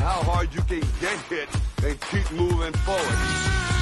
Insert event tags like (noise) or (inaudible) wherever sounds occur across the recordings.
how hard you can get hit and keep moving forward.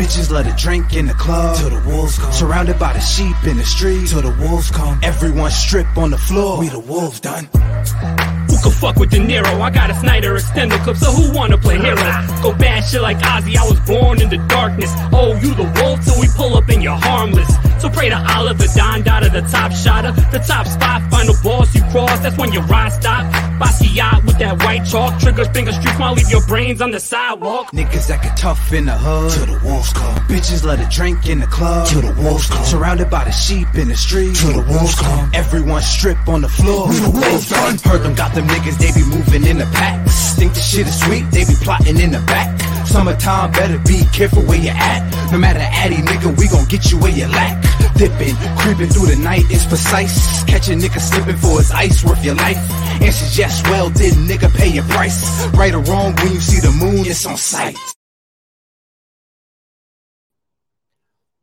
Bitches let it drink in the club. Till the wolves come. Surrounded by the sheep in the street. Till the wolves come. Everyone strip on the floor. We the wolves done. Who can fuck with De Niro? I got a Snyder extender clip, so who wanna play heroes? Go bad shit like Ozzy, I was born in the darkness. Oh, you the wolf so we pull up and you're harmless. So pray to Allah, the Don Dada, the top shotter, the top spot, final boss you cross, that's when your ride stop. Basquiat with that white chalk, triggers, finger streaks, might leave your brains on the sidewalk. Niggas that get tough in the hood. Till the wolves come. Bitches let it drink in the club. Till the wolves come. Surrounded by the sheep in the street. Till the wolves come. Everyone strip on the floor. We the wolves done. Heard them got them niggas, they be moving in the pack. Think the shit is sweet, they be plotting in the back. Summertime, better be careful where you at. No matter addy, nigga, we gon' get you where you lack. Dipping, creeping through the night is precise. Catch a nigga slipping for his ice, worth your life. Answers yes, well, did nigga pay your price? Right or wrong, when you see the moon, it's on sight.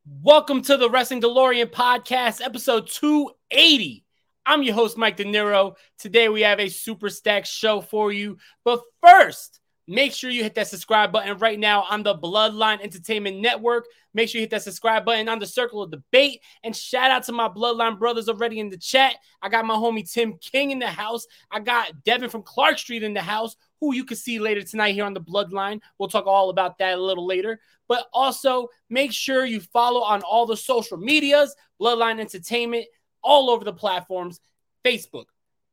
Welcome to the Wrestling DeLorean podcast, episode 280. I'm your host, Mike De Niro. Today we have a super stack show for you. But first, make sure you hit that subscribe button right now on the Bloodline Entertainment Network. Make sure you hit that subscribe button on the Circle of Debate. And shout out to my Bloodline brothers already in the chat. I got my homie Tim King in the house. I got Devin from Clark Street in the house, who you can see later tonight here on the Bloodline. We'll talk all about that a little later. But also make sure you follow on all the social medias, Bloodline Entertainment, all over the platforms Facebook,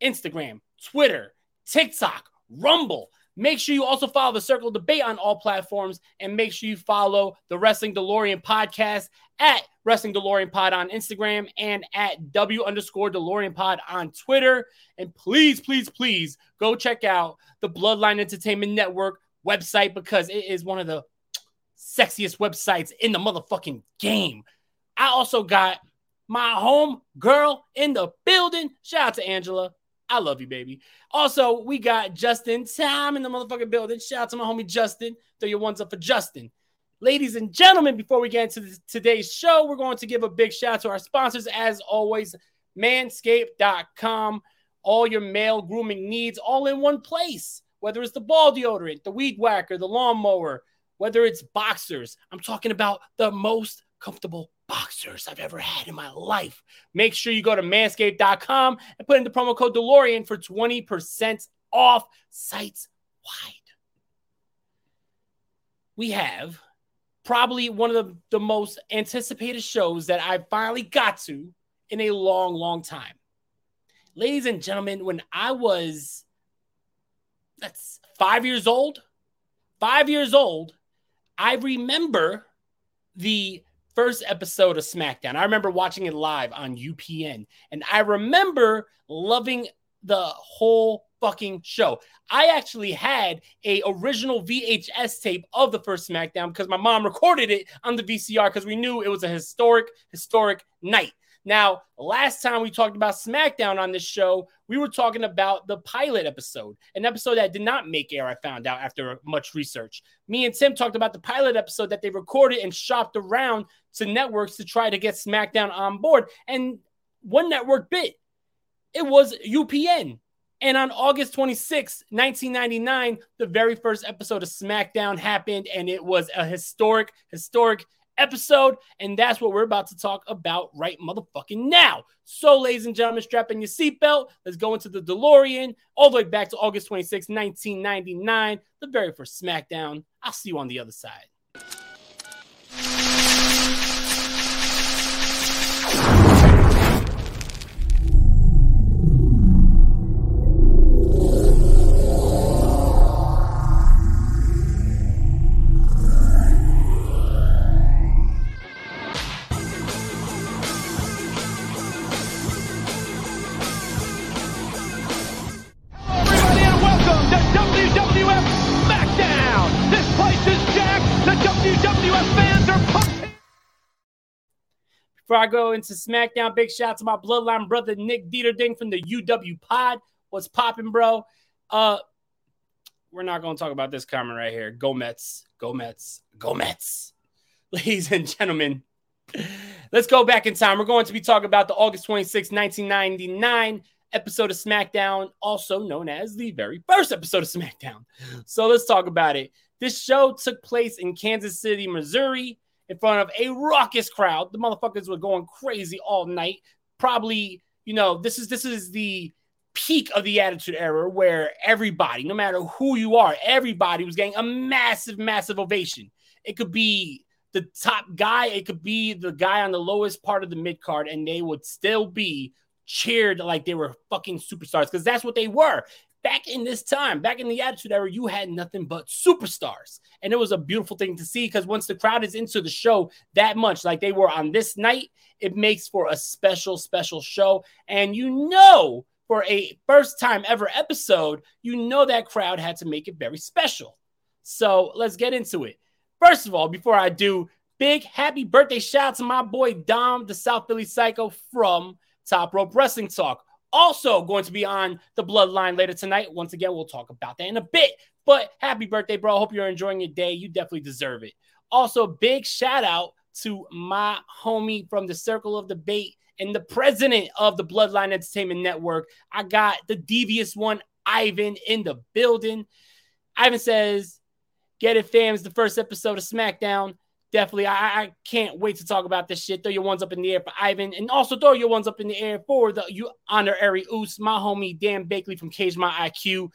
Instagram, Twitter, TikTok, Rumble. Make sure you also follow the Circle Debate on all platforms and make sure you follow the Wrestling DeLorean podcast at Wrestling DeLorean Pod on Instagram and at W underscore DeLorean Pod on Twitter. And please, please, please go check out the Bloodline Entertainment Network website because it is one of the sexiest websites in the motherfucking game. I also got my home girl in the building. Shout out to Angela. I love you, baby. Also, we got Justin Time in the motherfucking building. Shout out to my homie Justin. Throw your ones up for Justin. Ladies and gentlemen, before we get into today's show, we're going to give a big shout out to our sponsors, as always, manscaped.com. All your male grooming needs all in one place, whether it's the ball deodorant, the weed whacker, the lawnmower, whether it's boxers. I'm talking about the most comfortable boxers I've ever had in my life. Make sure you go to manscaped.com and put in the promo code DeLorean for 20% off sites wide. We have probably one of the, the most anticipated shows that I finally got to in a long, long time. Ladies and gentlemen, when I was that's five years old, five years old, I remember the first episode of SmackDown. I remember watching it live on UPN, and I remember loving the whole fucking show. I actually had a original VHS tape of the first SmackDown because my mom recorded it on the VCR because we knew it was a historic, historic night. Now, last time we talked about SmackDown on this show, we were talking about the pilot episode, an episode that did not make air, I found out after much research. Me and Tim talked about the pilot episode that they recorded and shopped around to networks to try to get SmackDown on board. And one network bit. It was UPN. And on August 26, 1999, the very first episode of SmackDown happened, and it was a historic, historic episode. And that's what we're about to talk about right motherfucking now. So, ladies and gentlemen, strap in your seatbelt. Let's go into the DeLorean all the way back to August 26, 1999, the very first SmackDown. I'll see you on the other side. Before I go into SmackDown, big shout out to my bloodline brother Nick Dieterding from the UW Pod. What's popping, bro? Uh, we're not to talk about this comment right here. Go Mets, go Mets, go Mets. (laughs) Ladies and gentlemen, let's go back in time. We're going to be talking about the August 26, 1999 episode of SmackDown, also known as the very first episode of SmackDown. So let's talk about it. This show took place in Kansas City, Missouri, in front of a raucous crowd. The motherfuckers were going crazy all night. Probably, you know, this is this is the peak of the attitude era where everybody, no matter who you are, everybody was getting a massive, massive ovation. It could be the top guy, it could be the guy on the lowest part of the mid card, and they would still be cheered like they were fucking superstars because that's what they were. Back in this time, back in the Attitude Era, you had nothing but superstars. And it was a beautiful thing to see because once the crowd is into the show that much, like they were on this night, it makes for a special, special show. And you know, for a first time ever episode, you know that crowd had to make it very special. So let's get into it. First of all, before I do, big happy birthday shout out to my boy Dom, the South Philly Psycho from Top Rope Wrestling Talk. Also going to be on the Bloodline later tonight. Once again, we'll talk about that in a bit. But happy birthday, bro. Hope you're enjoying your day. You definitely deserve it. Also, big shout out to my homie from the Circle of Debate and the president of the Bloodline Entertainment Network. I got the devious one, Ivan, in the building. Ivan says, Get it, fams. The first episode of SmackDown definitely, I, I, can't wait to talk about this shit. Throw your ones up in the air for Ivan, and also throw your ones up in the air for the you honorary Oos, my homie Dan Bakley from Cage My IQ.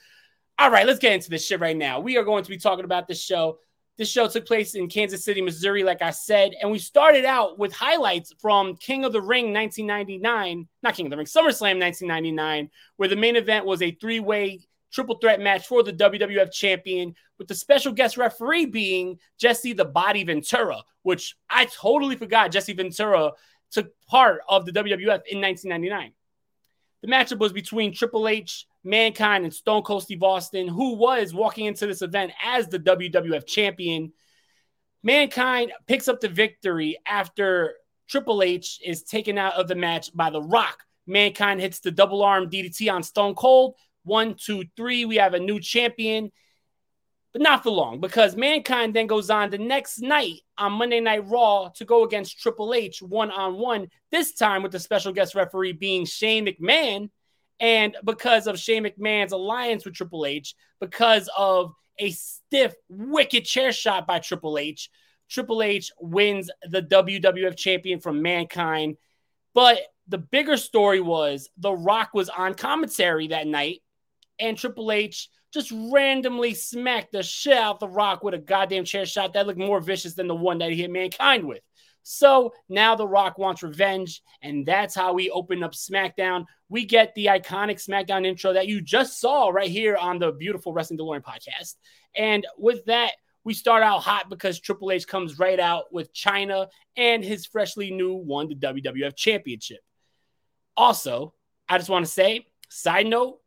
All right, let's get into this shit right now. We are going to be talking about this show. This show took place in Kansas City, Missouri, like I said, and we started out with highlights from King of the Ring 1999, not King of the Ring, SummerSlam 1999, where the main event was a three way triple threat match for the WWF champion, with the special guest referee being Jesse the Body Ventura, which I totally forgot Jesse Ventura took part of the WWF in 1999. The matchup was between Triple H, Mankind, and Stone Cold Steve Austin, who was walking into this event as the WWF champion. Mankind picks up the victory after Triple H is taken out of the match by The Rock. Mankind hits the double arm DDT on Stone Cold. One, two, three. We have a new champion, but not for long because Mankind then goes on the next night on Monday Night Raw to go against Triple H one on one, this time with the special guest referee being Shane McMahon. And because of Shane McMahon's alliance with Triple H, because of a stiff, wicked chair shot by Triple H, Triple H wins the WWF champion from Mankind. But the bigger story was The Rock was on commentary that night and Triple H just randomly smacked the shit out the Rock with a goddamn chair shot that looked more vicious than the one that he hit Mankind with. So now The Rock wants revenge, and that's how we open up SmackDown. We get the iconic SmackDown intro that you just saw right here on the beautiful Wrestling DeLorean podcast. And with that, we start out hot because Triple H comes right out with Chyna and his freshly new won the WWF Championship. Also, I just want to say, side note,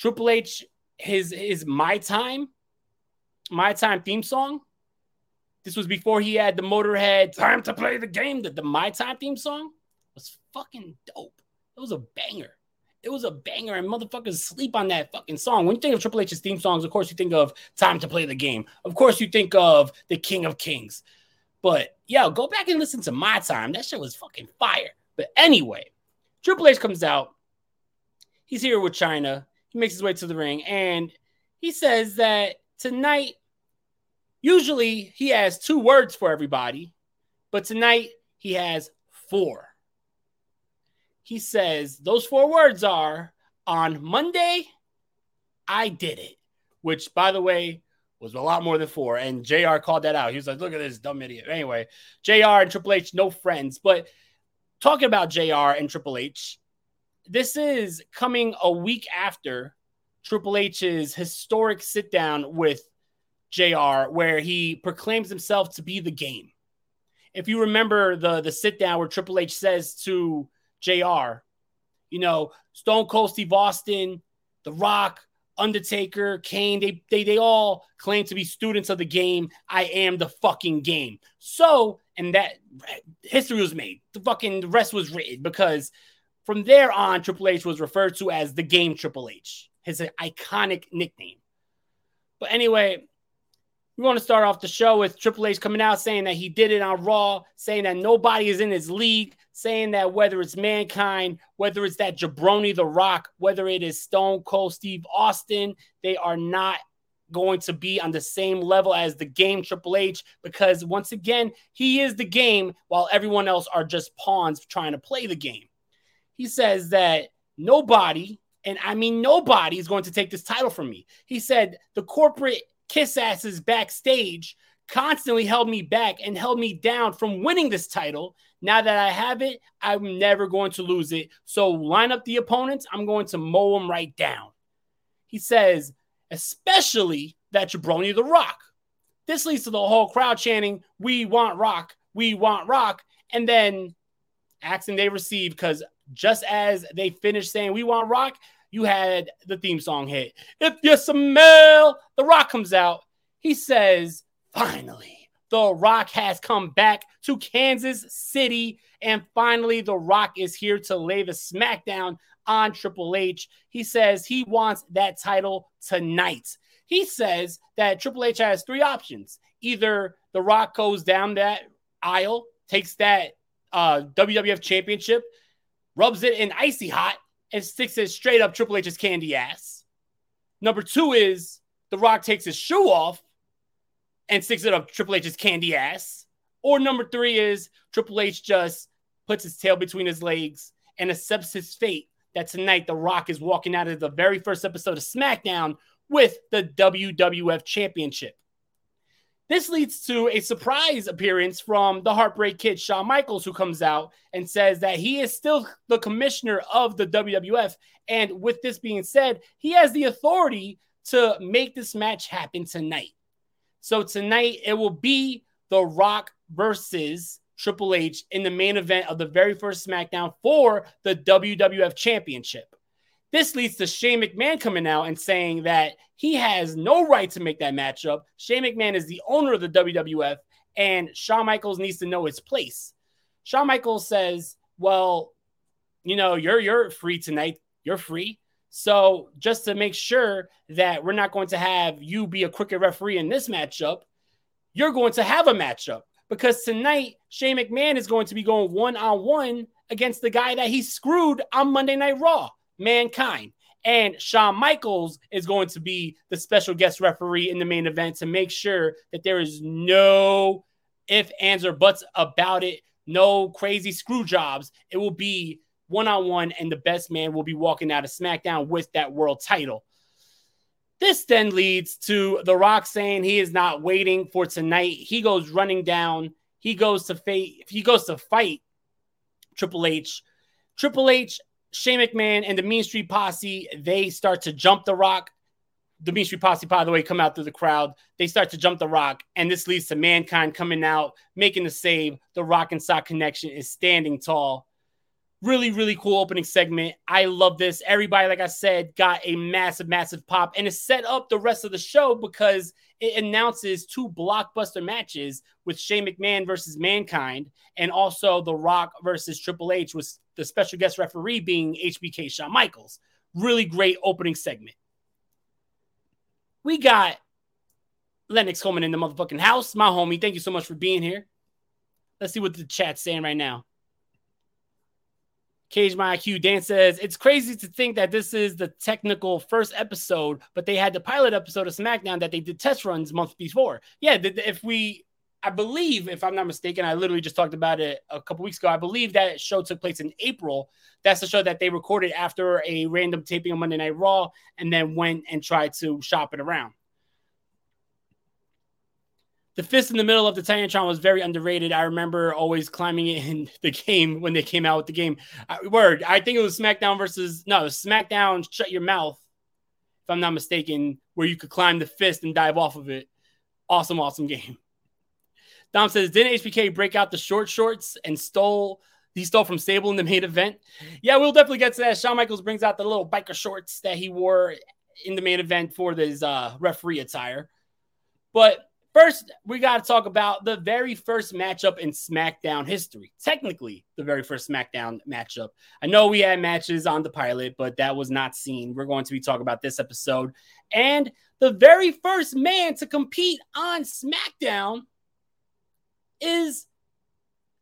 Triple H, his his My Time, My Time theme song. This was before he had the Motorhead Time to Play the Game. That the My Time theme song was fucking dope. It was a banger. It was a banger, and motherfuckers sleep on that fucking song. When you think of Triple H's theme songs, of course you think of Time to Play the Game. Of course you think of the King of Kings. But yo, go back and listen to My Time. That shit was fucking fire. But anyway, Triple H comes out. He's here with Chyna. He makes his way to the ring and he says that tonight, usually he has two words for everybody, but tonight he has four. He says those four words are on Monday, I did it, which by the way, was a lot more than four. And JR called that out. He was like, look at this dumb idiot. Anyway, JR and Triple H, no friends. But talking about JR and Triple H, this is coming a week after Triple H's historic sit down with JR, where he proclaims himself to be the game. If you remember the, the sit down where Triple H says to JR, you know, Stone Cold Steve Austin, The Rock, Undertaker, Kane, they, they they all claim to be students of the game. I am the fucking game. So, and that history was made. The fucking the rest was written because from there on, Triple H was referred to as the game Triple H, his iconic nickname. But anyway, we want to start off the show with Triple H coming out saying that he did it on Raw, saying that nobody is in his league, saying that whether it's Mankind, whether it's that Jabroni The Rock, whether it is Stone Cold Steve Austin, they are not going to be on the same level as the game Triple H because once again, he is the game while everyone else are just pawns trying to play the game. He says that nobody, and I mean nobody, is going to take this title from me. He said the corporate kiss asses backstage constantly held me back and held me down from winning this title. Now that I have it, I'm never going to lose it. So line up the opponents. I'm going to mow them right down. He says, especially that Jabroni the Rock. This leads to the whole crowd chanting, We want Rock, we want Rock. And then action they receive because just as they finished saying, We want Rock, you had the theme song hit. If you smell, The Rock comes out. He says, Finally, The Rock has come back to Kansas City. And finally, The Rock is here to lay the smackdown on Triple H. He says he wants that title tonight. He says that Triple H has three options. Either The Rock goes down that aisle, takes that uh, WWF championship, rubs it in icy hot, and sticks it straight up Triple H's candy ass. Number two is The Rock takes his shoe off and sticks it up Triple H's candy ass. Or number three is Triple H just puts his tail between his legs and accepts his fate that tonight The Rock is walking out of the very first episode of SmackDown with the WWF Championship. This leads to a surprise appearance from the Heartbreak Kid, Shawn Michaels, who comes out and says that he is still the commissioner of the WWF. And with this being said, he has the authority to make this match happen tonight. So tonight it will be The Rock versus Triple H in the main event of the very first SmackDown for the WWF Championship. This leads to Shane McMahon coming out and saying that he has no right to make that matchup. Shane McMahon is the owner of the WWF, and Shawn Michaels needs to know his place. Shawn Michaels says, "Well, you know, you're you're free tonight. You're free. So just to make sure that we're not going to have you be a crooked referee in this matchup, you're going to have a matchup because tonight Shane McMahon is going to be going one on one against the guy that he screwed on Monday Night Raw, Mankind. And Shawn Michaels is going to be the special guest referee in the main event to make sure that there is no if, ands, or buts about it, no crazy screw jobs. It will be one on one, and the best man will be walking out of SmackDown with that world title. This then leads to The Rock saying he is not waiting for tonight. He goes running down. He goes to fight. He goes to fight Triple H. Triple H, Shane McMahon, and the Mean Street Posse. They start to jump The Rock. The Mean Street Posse, by the way, come out through the crowd. They start to jump The Rock, and this leads to Mankind coming out, making the save. The Rock and Sock connection is standing tall. Really, really cool opening segment. I love this. Everybody, like I said, got a massive, massive pop, and it set up the rest of the show because it announces two blockbuster matches with Shane McMahon versus Mankind, and also The Rock versus Triple H, with the special guest referee being HBK Shawn Michaels. Really great opening segment. We got Lennox Coleman in the motherfucking house. My homie, thank you so much for being here. Let's see what the chat's saying right now. Cage My IQ. Dan says it's crazy to think that this is the technical first episode, but they had the pilot episode of SmackDown that they did test runs months before. Yeah, if we, I believe, if I'm not mistaken, I literally just talked about it a couple weeks ago. I believe that show took place in April. That's the show that they recorded after a random taping on Monday Night Raw, and then went and tried to shop it around. The fist in the middle of the Titantron was very underrated. I remember always climbing it in (laughs) the game when they came out with the game. I, word, I think it was SmackDown versus no SmackDown. Shut your mouth, if I'm not mistaken, where you could climb the fist and dive off of it. Awesome, awesome (laughs) game. Dom says, didn't HBK break out the short shorts and stole? He stole from Sable in the main event. Yeah, we'll definitely get to that. Shawn Michaels brings out the little biker shorts that he wore in the main event for this uh, referee attire. But first, we got to talk about the very first matchup in SmackDown history. Technically, the very first SmackDown matchup. I know we had matches on the pilot, but that was not seen. We're going to be talking about this episode. And the very first man to compete on SmackDown is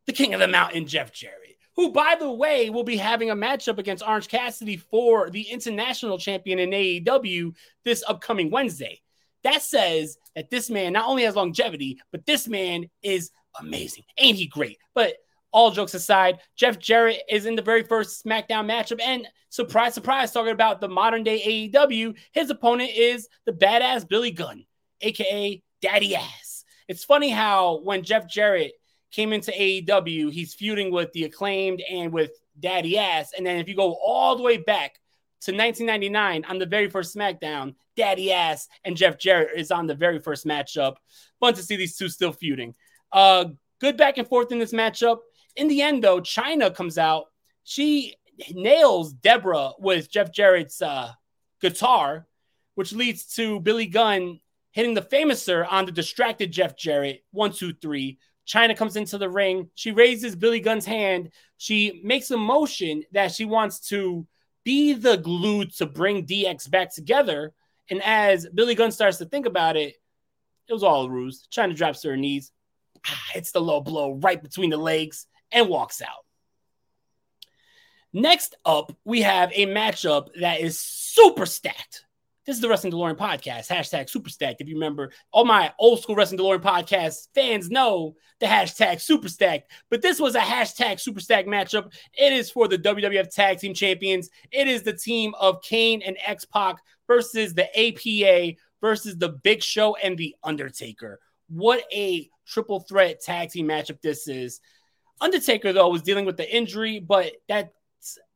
the King of the Mountain, Jeff Jarrett, who, by the way, will be having a matchup against Orange Cassidy for the international champion in AEW this upcoming Wednesday. That says that this man not only has longevity, but this man is amazing. Ain't he great? But all jokes aside, Jeff Jarrett is in the very first SmackDown matchup. And surprise, surprise, talking about the modern day AEW, his opponent is the badass Billy Gunn, aka Daddy Ass. It's funny how when Jeff Jarrett came into AEW, he's feuding with the acclaimed and with Daddy Ass. And then if you go all the way back to 1999 on the very first SmackDown, Daddy Ass and Jeff Jarrett is on the very first matchup. Fun to see these two still feuding. Uh, good back and forth in this matchup. In the end, though, Chyna comes out. She nails Debra with Jeff Jarrett's uh, guitar, which leads to Billy Gunn hitting the Fame-asser on the distracted Jeff Jarrett. One, two, three. Chyna comes into the ring. She raises Billy Gunn's hand. She makes a motion that she wants to be the glue to bring DX back together. And as Billy Gunn starts to think about it, it was all a ruse. Chyna drops to her knees, ah, hits the low blow right between the legs, and walks out. Next up, we have a matchup that is super stacked. This is the Wrestling DeLorean podcast, hashtag super stacked. If you remember, all my old school Wrestling DeLorean podcast fans know the hashtag super stacked. But this was a hashtag super stacked matchup. It is for the WWF Tag Team Champions. It is the team of Kane and X Pac versus the APA versus the Big Show and the Undertaker. What a triple threat tag team matchup this is. Undertaker, though, was dealing with the injury, but that's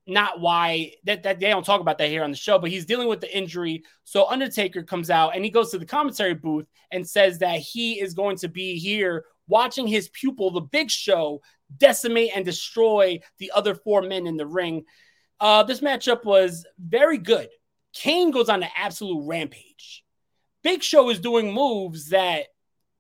not why that, that they don't talk about that here on the show, but he's dealing with the injury. So Undertaker comes out and he goes to the commentary booth and says that he is going to be here watching his pupil, the big show, decimate and destroy the other four men in the ring. Uh, this matchup was very good. Kane goes on an absolute rampage. Big Show is doing moves that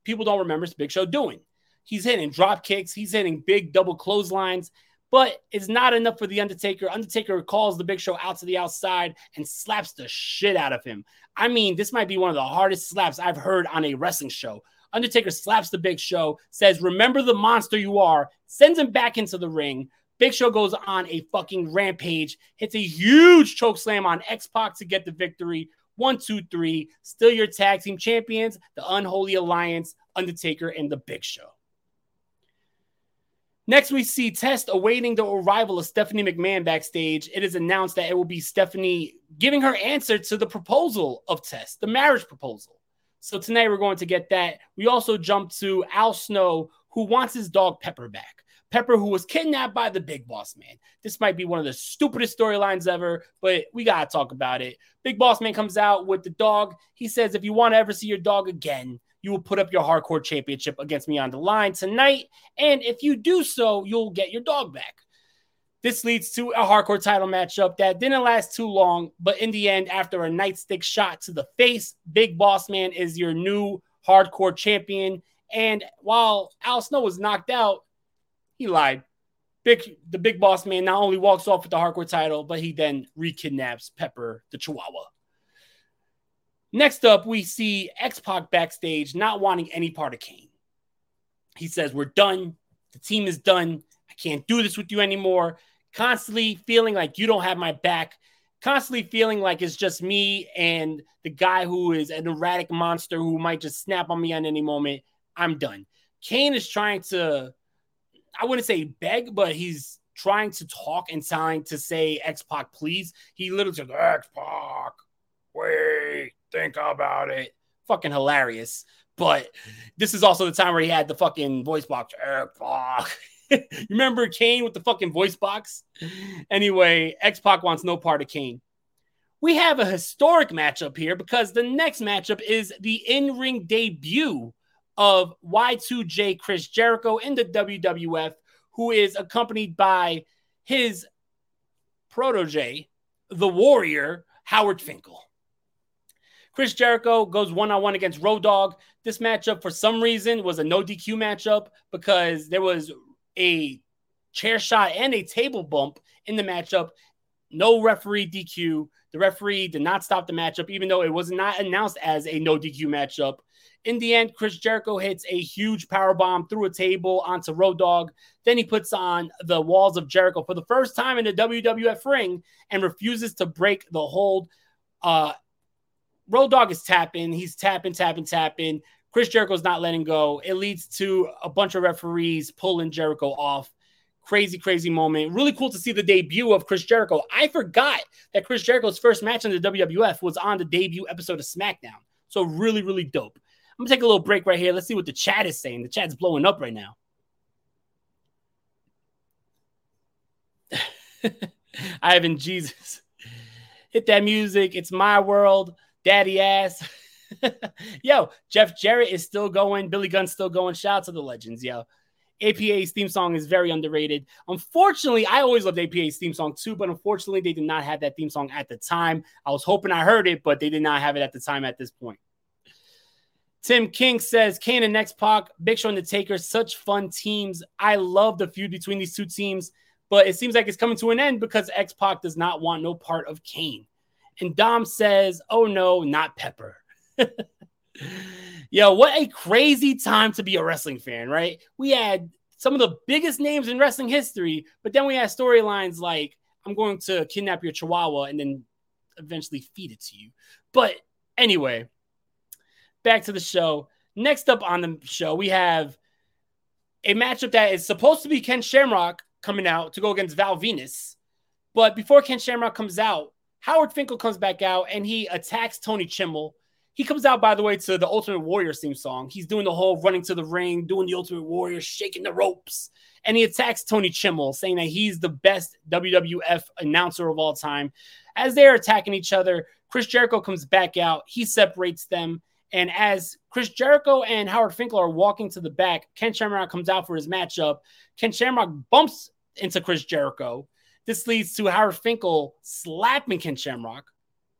people don't remember Big Show doing. He's hitting drop kicks, he's hitting big double clotheslines, but it's not enough for the Undertaker. Undertaker calls the Big Show out to the outside and slaps the shit out of him. I mean, this might be one of the hardest slaps I've heard on a wrestling show. Undertaker slaps the Big Show, says, Remember the monster you are, sends him back into the ring. Big Show goes on a fucking rampage, hits a huge choke slam on X Pac to get the victory. One, two, three. Still your tag team champions, the Unholy Alliance, Undertaker, and the Big Show. Next, we see Test awaiting the arrival of Stephanie McMahon backstage. It is announced that it will be Stephanie giving her answer to the proposal of Test, the marriage proposal. So tonight we're going to get that. We also jump to Al Snow, who wants his dog Pepper back. Pepper, who was kidnapped by the big boss man. This might be one of the stupidest storylines ever, but we got to talk about it. Big boss man comes out with the dog. He says, if you want to ever see your dog again, you will put up your hardcore championship against me on the line tonight. And if you do so, you'll get your dog back. This leads to a hardcore title matchup that didn't last too long, but in the end, after a nightstick shot to the face, Big Boss Man is your new hardcore champion. And while Al Snow was knocked out, he lied. Big the big boss man not only walks off with the hardcore title, but he then re-kidnaps Pepper the Chihuahua. Next up, we see X Pac backstage not wanting any part of Kane. He says, We're done. The team is done. I can't do this with you anymore. Constantly feeling like you don't have my back. Constantly feeling like it's just me and the guy who is an erratic monster who might just snap on me at any moment. I'm done. Kane is trying to, I wouldn't say beg, but he's trying to talk and trying to say X Pac, please. He literally says, X Pac, wait think about it. Fucking hilarious. But this is also the time where he had the fucking voice box. Eh, (laughs) you remember Kane with the fucking voice box? Anyway, X Pac wants no part of Kane. We have a historic matchup here because the next matchup is the in ring debut of Y2J Chris Jericho in the WWF, who is accompanied by his protege, the warrior, Howard Finkel. Chris Jericho goes one on one against Road Dog. This matchup, for some reason, was a no DQ matchup because there was a chair shot and a table bump in the matchup. No referee DQ. The referee did not stop the matchup, even though it was not announced as a no DQ matchup. In the end, Chris Jericho hits a huge power bomb through a table onto Road Dog. Then he puts on the walls of Jericho for the first time in the WWF ring and refuses to break the hold. Uh, Road Dog is tapping. He's tapping, tapping, tapping. Chris Jericho's not letting go. It leads to a bunch of referees pulling Jericho off. Crazy, crazy moment. Really cool to see the debut of Chris Jericho. I forgot that Chris Jericho's first match in the WWF was on the debut episode of SmackDown. So, really, really dope. I'm gonna take a little break right here. Let's see what the chat is saying. The chat's blowing up right now. (laughs) Ivan Jesus. Hit that music. It's my world. Daddy ass. (laughs) yo, Jeff Jarrett is still going. Billy Gunn's still going. Shout out to the legends, yo. APA's theme song is very underrated. Unfortunately, I always loved APA's theme song too, but unfortunately, they did not have that theme song at the time. I was hoping I heard it, but they did not have it at the time at this point. Tim King says Kane and X Pac, Big Show and the Taker, such fun teams. I love the feud between these two teams, but it seems like it's coming to an end because X Pac does not want no part of Kane. And Dom says, Oh no, not Pepper. (laughs) Yo, what a crazy time to be a wrestling fan, right? We had some of the biggest names in wrestling history, but then we had storylines like, I'm going to kidnap your chihuahua and then eventually feed it to you. But anyway, back to the show. Next up on the show, we have a matchup that is supposed to be Ken Shamrock coming out to go against Val Venis. But before Ken Shamrock comes out, Howard Finkel comes back out and he attacks Tony Chimel. He comes out, by the way, to the Ultimate Warrior theme song. He's doing the whole running to the ring, doing the Ultimate Warrior, shaking the ropes. And he attacks Tony Chimel, saying that he's the best WWF announcer of all time. As they're attacking each other, Chris Jericho comes back out. He separates them. And as Chris Jericho and Howard Finkel are walking to the back, Ken Shamrock comes out for his matchup. Ken Shamrock bumps into Chris Jericho. This leads to Howard Finkel slapping Ken Shamrock.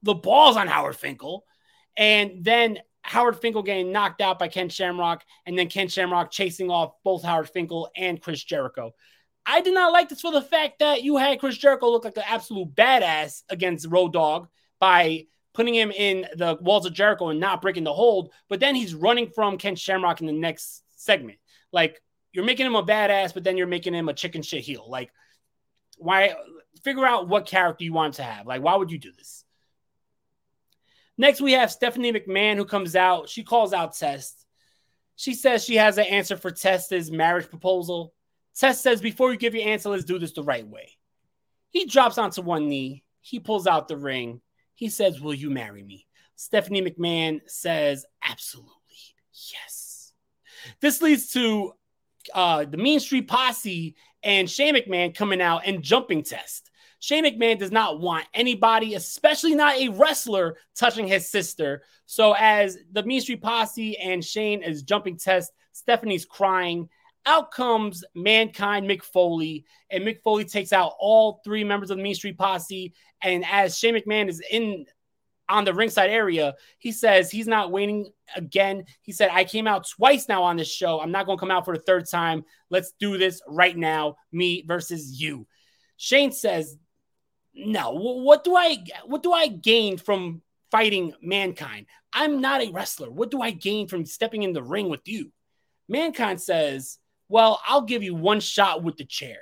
The ball's on Howard Finkel. And then Howard Finkel getting knocked out by Ken Shamrock, and then Ken Shamrock chasing off both Howard Finkel and Chris Jericho. I did not like this for the fact that you had Chris Jericho look like an absolute badass against Road Dog by putting him in the walls of Jericho and not breaking the hold. But then he's running from Ken Shamrock in the next segment. Like you're making him a badass, but then you're making him a chicken shit heel. Like why? Figure out what character you want to have. Like why would you do this? Next, we have Stephanie McMahon who comes out. She calls out Test. She says she has an answer for Test's marriage proposal. Test says, Before you give your answer, let's do this the right way. He drops onto one knee. He pulls out the ring. He says, Will you marry me? Stephanie McMahon says, Absolutely. Yes. This leads to uh, the Mean Street Posse and Shane McMahon coming out and jumping test. Shane McMahon does not want anybody, especially not a wrestler, touching his sister. So as the Mean Street Posse and Shane is jumping test, Stephanie's crying. Out comes Mankind Mick Foley, and Mick Foley takes out all three members of the Mean Street Posse. And as Shane McMahon is in on the ringside area, he says he's not waiting again. He said, I came out twice now on this show. I'm not going to come out for the third time. Let's do this right now, me versus you. Shane says, no what do i what do i gain from fighting mankind i'm not a wrestler what do i gain from stepping in the ring with you mankind says well i'll give you one shot with the chair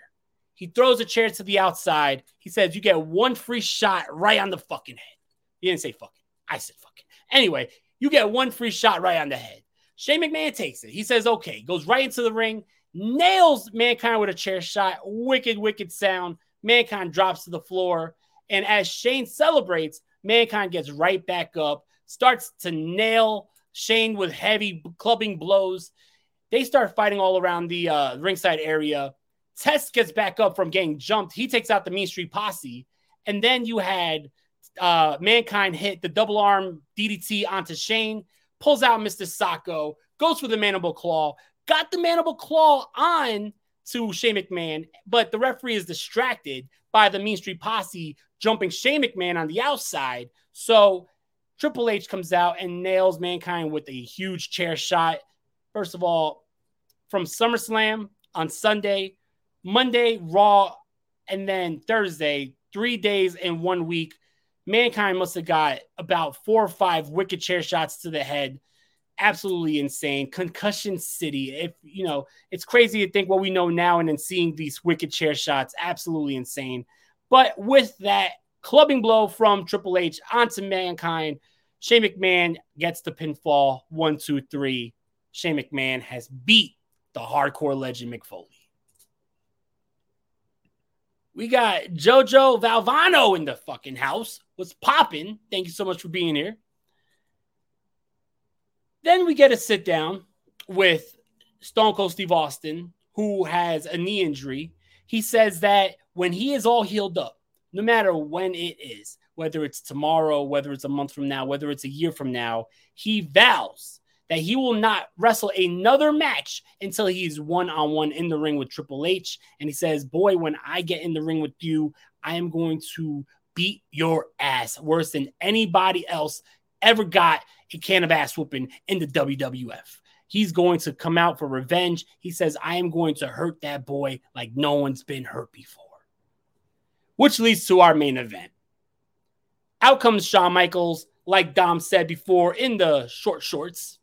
he throws a chair to the outside he says you get one free shot right on the fucking head he didn't say fucking i said fucking anyway you get one free shot right on the head shane mcmahon takes it he says okay goes right into the ring nails mankind with a chair shot wicked wicked sound Mankind drops to the floor. And as Shane celebrates, Mankind gets right back up, starts to nail Shane with heavy clubbing blows. They start fighting all around the uh, ringside area. Test gets back up from getting jumped. He takes out the Mean Street Posse. And then you had uh, Mankind hit the double arm DDT onto Shane, pulls out Mr. Socko, goes for the mandible claw, got the mandible claw on to Shane McMahon, but the referee is distracted by the Mean Street Posse jumping Shane McMahon on the outside. So Triple H comes out and nails Mankind with a huge chair shot. First of all, from SummerSlam on Sunday, Monday, Raw, and then Thursday, three days in one week. Mankind must have got about four or five wicked chair shots to the head. Absolutely insane. Concussion City. If you know, it's crazy to think what we know now and then seeing these wicked chair shots. Absolutely insane. But with that clubbing blow from Triple H onto Mankind, Shane McMahon gets the pinfall. One, two, three. Shane McMahon has beat the hardcore legend Mick Foley. We got Jojo Valvano in the fucking house. What's popping? Thank you so much for being here. Then we get a sit down with Stone Cold Steve Austin, who has a knee injury. He says that when he is all healed up, no matter when it is, whether it's tomorrow, whether it's a month from now, whether it's a year from now, he vows that he will not wrestle another match until he's one on one in the ring with Triple H. And he says, Boy, when I get in the ring with you, I am going to beat your ass worse than anybody else ever got a can of ass whooping in the WWF. He's going to come out for revenge. He says, I am going to hurt that boy like no one's been hurt before. Which leads to our main event. Out comes Shawn Michaels, like Dom said before in the short shorts.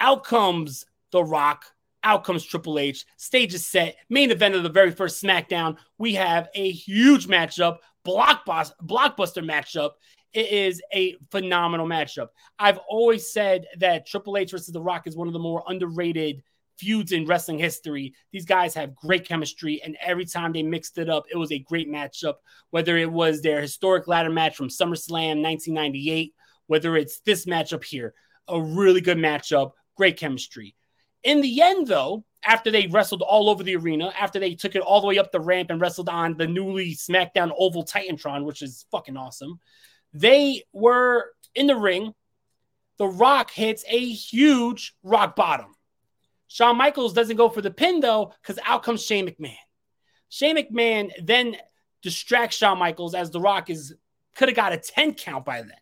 Out comes The Rock. Out comes Triple H. Stage is set. Main event of the very first SmackDown. We have a huge matchup, blockbuster, blockbuster matchup. It is a phenomenal matchup. I've always said that Triple H versus The Rock is one of the more underrated feuds in wrestling history. These guys have great chemistry, and every time they mixed it up, it was a great matchup. Whether it was their historic ladder match from SummerSlam 1998, whether it's this matchup here, a really good matchup great chemistry. In the end, though, after they wrestled all over the arena, after they took it all the way up the ramp and wrestled on the newly SmackDown Oval Titantron, which is fucking awesome, they were in the ring. The Rock hits a huge rock bottom. Shawn Michaels doesn't go for the pin, though, because out comes Shane McMahon. Shane McMahon then distracts Shawn Michaels as The Rock is could have got a 10 count by then.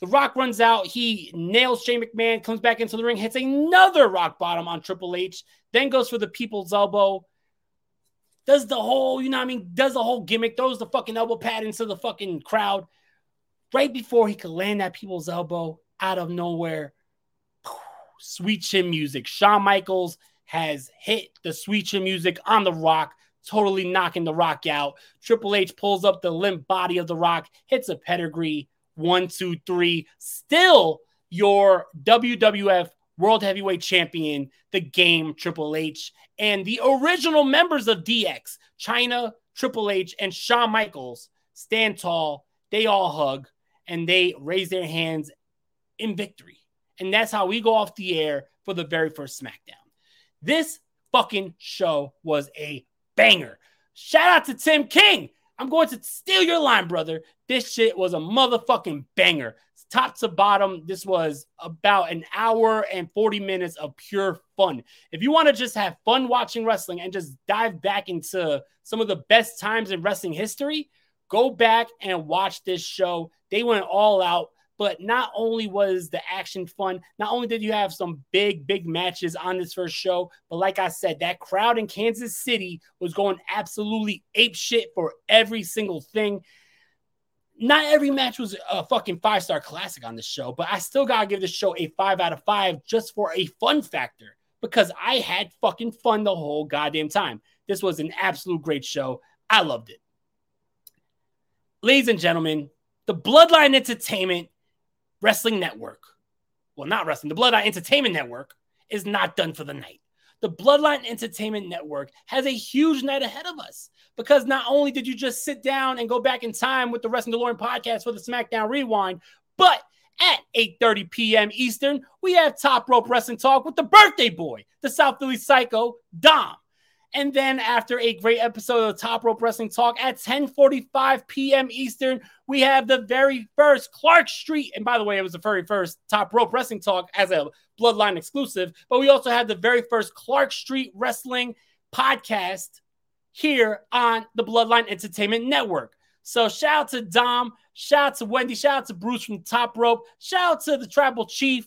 The Rock runs out. He nails Shane McMahon, comes back into the ring, hits another rock bottom on Triple H, then goes for the people's elbow. Does the whole, you know what I mean? Does the whole gimmick, throws the fucking elbow pad into the fucking crowd. Right before he could land that people's elbow out of nowhere, sweet chin music. Shawn Michaels has hit the sweet chin music on the rock, totally knocking the rock out. Triple H pulls up the limp body of the rock, hits a pedigree one, two, three. Still your WWF World Heavyweight Champion, the game Triple H, and the original members of DX, Chyna, Triple H, and Shawn Michaels stand tall. They all hug and they raise their hands in victory. And that's how we go off the air for the very first SmackDown. This fucking show was a banger. Shout out to Tim King. I'm going to steal your line, brother. This shit was a motherfucking banger. Top to bottom, this was about an hour and 40 minutes of pure fun. If you want to just have fun watching wrestling and just dive back into some of the best times in wrestling history, go back and watch this show. They went all out. But not only was the action fun, not only did you have some big, big matches on this first show, but like I said, that crowd in Kansas City was going absolutely ape shit for every single thing. Not every match was a fucking five star classic on this show, but I still gotta give this show a five out of five just for a fun factor because I had fucking fun the whole goddamn time. This was an absolute great show. I loved it. Ladies and gentlemen, the Bloodline Entertainment Wrestling Network, well, not wrestling, the Bloodline Entertainment Network is not done for the night. The Bloodline Entertainment Network has a huge night ahead of us because not only did you just sit down and go back in time with the Wrestling DeLorean podcast for the SmackDown Rewind, but at 8:30 p.m. Eastern, we have Top Rope Wrestling Talk with the birthday boy, the South Philly Psycho, Dom. And then after a great episode of Top Rope Wrestling Talk at 10:45 p.m. Eastern, we have the very first Clark Street. And by the way, it was the very first Top Rope Wrestling Talk as a Bloodline exclusive. But we also had the very first Clark Street Wrestling podcast here on the Bloodline Entertainment Network. So shout out to Dom, shout out to Wendy, shout out to Bruce from top rope, shout out to the tribal chief,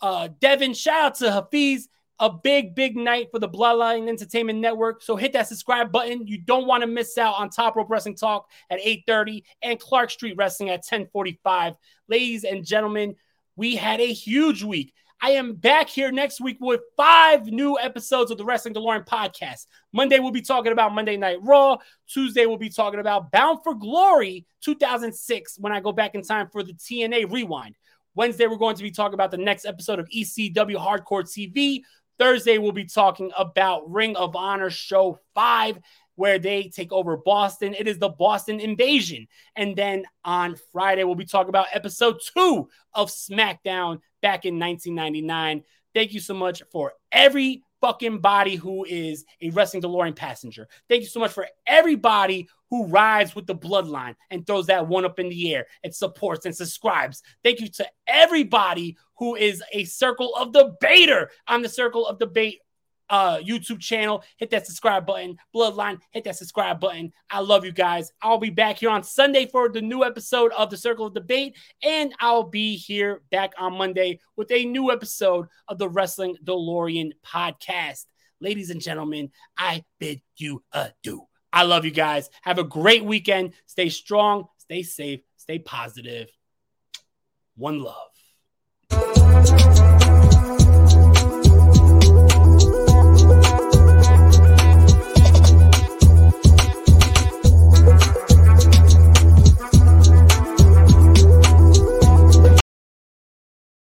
uh, Devin, shout out to Hafiz. A big, big night for the Bloodline Entertainment Network. So hit that subscribe button. You don't want to miss out on Top Rope Wrestling Talk at 8:30 and Clark Street Wrestling at 10:45. Ladies and gentlemen, we had a huge week. I am back here next week with five new episodes of the Wrestling DeLorean podcast. Monday, we'll be talking about Monday Night Raw. Tuesday, we'll be talking about Bound for Glory 2006 when I go back in time for the TNA Rewind. Wednesday, we're going to be talking about the next episode of ECW Hardcore TV. Thursday, we'll be talking about Ring of Honor Show 5 where they take over Boston. It is the Boston invasion. And then on Friday, we'll be talking about episode two of SmackDown back in 1999. Thank you so much for every fucking body who is a Wrestling DeLorean passenger. Thank you so much for everybody who rides with the bloodline and throws that one up in the air and supports and subscribes. Thank you to everybody who is a circle of debater on the circle of debate uh YouTube channel. Hit that subscribe button. Bloodline, hit that subscribe button. I love you guys. I'll be back here on Sunday for the new episode of the Circle of Debate, and I'll be here back on Monday with a new episode of the Wrestling DeLorean podcast. Ladies and gentlemen, I bid you adieu. I love you guys. Have a great weekend. Stay strong, stay safe, stay positive. One love.